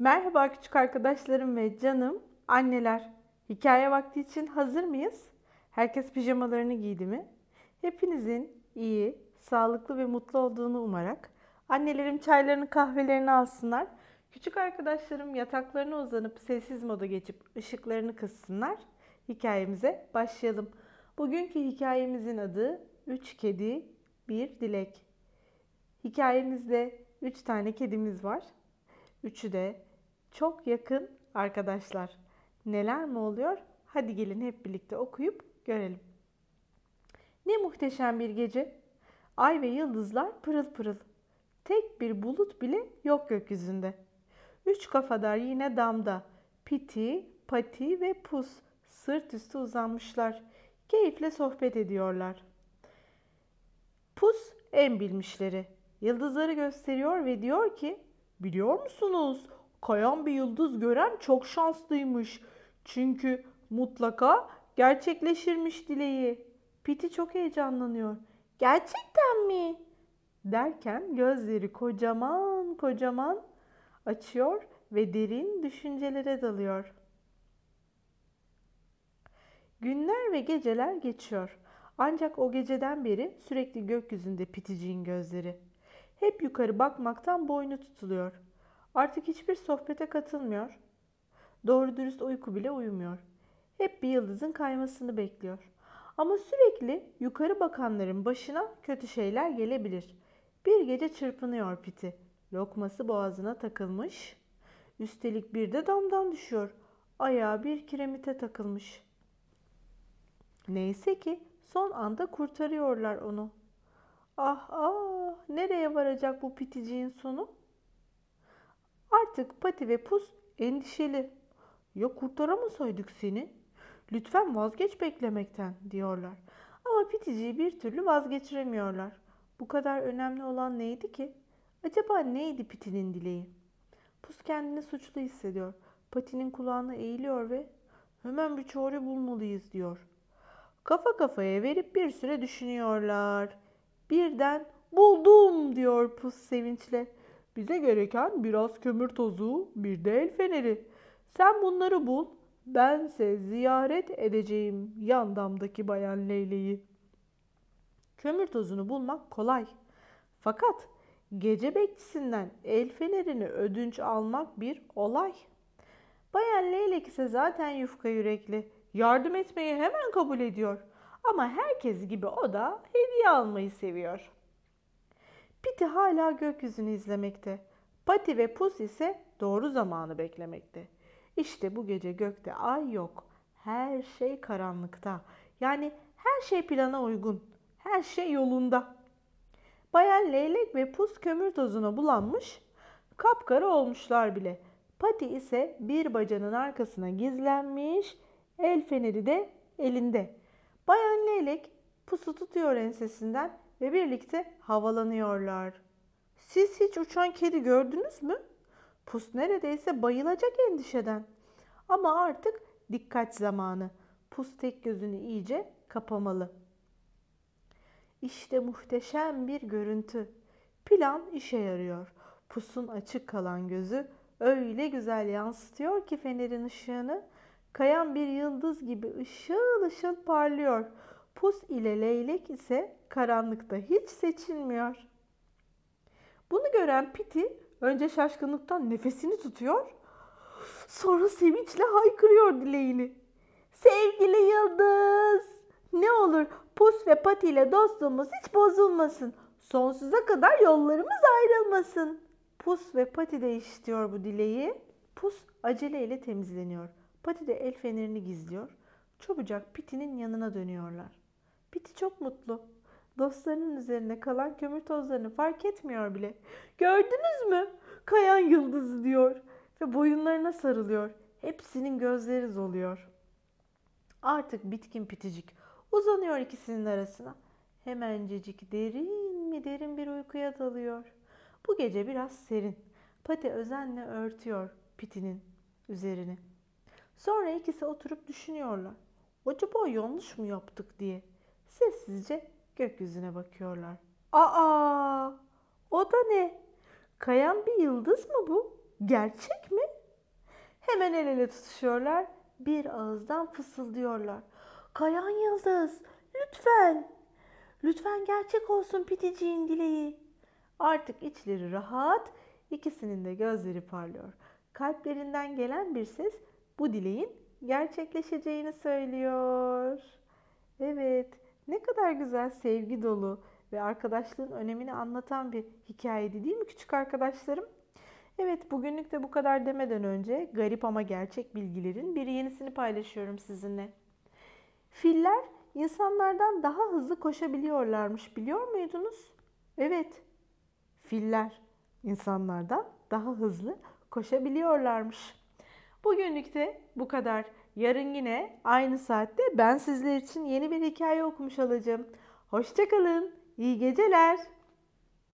Merhaba küçük arkadaşlarım ve canım anneler. Hikaye vakti için hazır mıyız? Herkes pijamalarını giydi mi? Hepinizin iyi, sağlıklı ve mutlu olduğunu umarak annelerim çaylarını kahvelerini alsınlar. Küçük arkadaşlarım yataklarına uzanıp sessiz moda geçip ışıklarını kıssınlar. Hikayemize başlayalım. Bugünkü hikayemizin adı Üç Kedi Bir Dilek. Hikayemizde üç tane kedimiz var. Üçü de çok yakın arkadaşlar. Neler mi oluyor? Hadi gelin hep birlikte okuyup görelim. Ne muhteşem bir gece. Ay ve yıldızlar pırıl pırıl. Tek bir bulut bile yok gökyüzünde. Üç kafadar yine damda. Piti, Pati ve Pus sırt üstü uzanmışlar. Keyifle sohbet ediyorlar. Pus en bilmişleri. Yıldızları gösteriyor ve diyor ki, biliyor musunuz? Kayan bir yıldız gören çok şanslıymış. Çünkü mutlaka gerçekleşirmiş dileği. Piti çok heyecanlanıyor. Gerçekten mi? Derken gözleri kocaman kocaman açıyor ve derin düşüncelere dalıyor. Günler ve geceler geçiyor. Ancak o geceden beri sürekli gökyüzünde Piticiğin gözleri. Hep yukarı bakmaktan boynu tutuluyor. Artık hiçbir sohbete katılmıyor. Doğru dürüst uyku bile uyumuyor. Hep bir yıldızın kaymasını bekliyor. Ama sürekli yukarı bakanların başına kötü şeyler gelebilir. Bir gece çırpınıyor Piti. Lokması boğazına takılmış. Üstelik bir de damdan düşüyor. Ayağı bir kiremite takılmış. Neyse ki son anda kurtarıyorlar onu. Ah ah nereye varacak bu piticiğin sonu? Artık Pati ve Pus endişeli. Ya kurtaramasaydık seni? Lütfen vazgeç beklemekten diyorlar. Ama Pitici'yi bir türlü vazgeçiremiyorlar. Bu kadar önemli olan neydi ki? Acaba neydi Peti'nin dileği? Pus kendini suçlu hissediyor. Pati'nin kulağına eğiliyor ve hemen bir çare bulmalıyız diyor. Kafa kafaya verip bir süre düşünüyorlar. Birden buldum diyor Pus sevinçle. Bize gereken biraz kömür tozu, bir de el feneri. Sen bunları bul, bense ziyaret edeceğim yan damdaki bayan Leyle'yi. Kömür tozunu bulmak kolay. Fakat gece bekçisinden el fenerini ödünç almak bir olay. Bayan Leylek ise zaten yufka yürekli. Yardım etmeyi hemen kabul ediyor. Ama herkes gibi o da hediye almayı seviyor. Piti hala gökyüzünü izlemekte. Pati ve Pus ise doğru zamanı beklemekte. İşte bu gece gökte ay yok. Her şey karanlıkta. Yani her şey plana uygun. Her şey yolunda. Bayan Leylek ve Pus kömür tozuna bulanmış, kapkara olmuşlar bile. Pati ise bir bacanın arkasına gizlenmiş, el feneri de elinde. Bayan Leylek pusu tutuyor ensesinden ve birlikte havalanıyorlar. Siz hiç uçan kedi gördünüz mü? Pus neredeyse bayılacak endişeden. Ama artık dikkat zamanı. Pus tek gözünü iyice kapamalı. İşte muhteşem bir görüntü. Plan işe yarıyor. Pus'un açık kalan gözü öyle güzel yansıtıyor ki fenerin ışığını kayan bir yıldız gibi ışıl ışıl parlıyor. Pus ile leylek ise karanlıkta hiç seçilmiyor. Bunu gören Piti önce şaşkınlıktan nefesini tutuyor. Sonra sevinçle haykırıyor dileğini. Sevgili Yıldız! Ne olur Pus ve Pati ile dostluğumuz hiç bozulmasın. Sonsuza kadar yollarımız ayrılmasın. Pus ve Pati de işitiyor bu dileği. Pus aceleyle temizleniyor. Pati de el fenerini gizliyor. Çabucak Piti'nin yanına dönüyorlar. Piti çok mutlu. Dostlarının üzerine kalan kömür tozlarını fark etmiyor bile. Gördünüz mü? Kayan yıldızı diyor ve boyunlarına sarılıyor. Hepsinin gözleri doluyor. Artık bitkin piticik uzanıyor ikisinin arasına. Hemencecik derin mi derin bir uykuya dalıyor. Bu gece biraz serin. Pati özenle örtüyor pitinin üzerini. Sonra ikisi oturup düşünüyorlar. Acaba yanlış mı yaptık diye. Sessizce gökyüzüne bakıyorlar. Aa! O da ne? Kayan bir yıldız mı bu? Gerçek mi? Hemen el ele tutuşuyorlar. Bir ağızdan fısıldıyorlar. Kayan Yıldız, lütfen. Lütfen gerçek olsun Piticiğin dileği. Artık içleri rahat, ikisinin de gözleri parlıyor. Kalplerinden gelen bir ses bu dileğin gerçekleşeceğini söylüyor. Evet, ne kadar güzel sevgi dolu ve arkadaşlığın önemini anlatan bir hikayeydi değil mi küçük arkadaşlarım? Evet, bugünlük de bu kadar demeden önce garip ama gerçek bilgilerin bir yenisini paylaşıyorum sizinle. Filler insanlardan daha hızlı koşabiliyorlarmış biliyor muydunuz? Evet, filler insanlardan daha hızlı koşabiliyorlarmış. Bugünlük de bu kadar. Yarın yine aynı saatte ben sizler için yeni bir hikaye okumuş olacağım. Hoşçakalın, iyi geceler.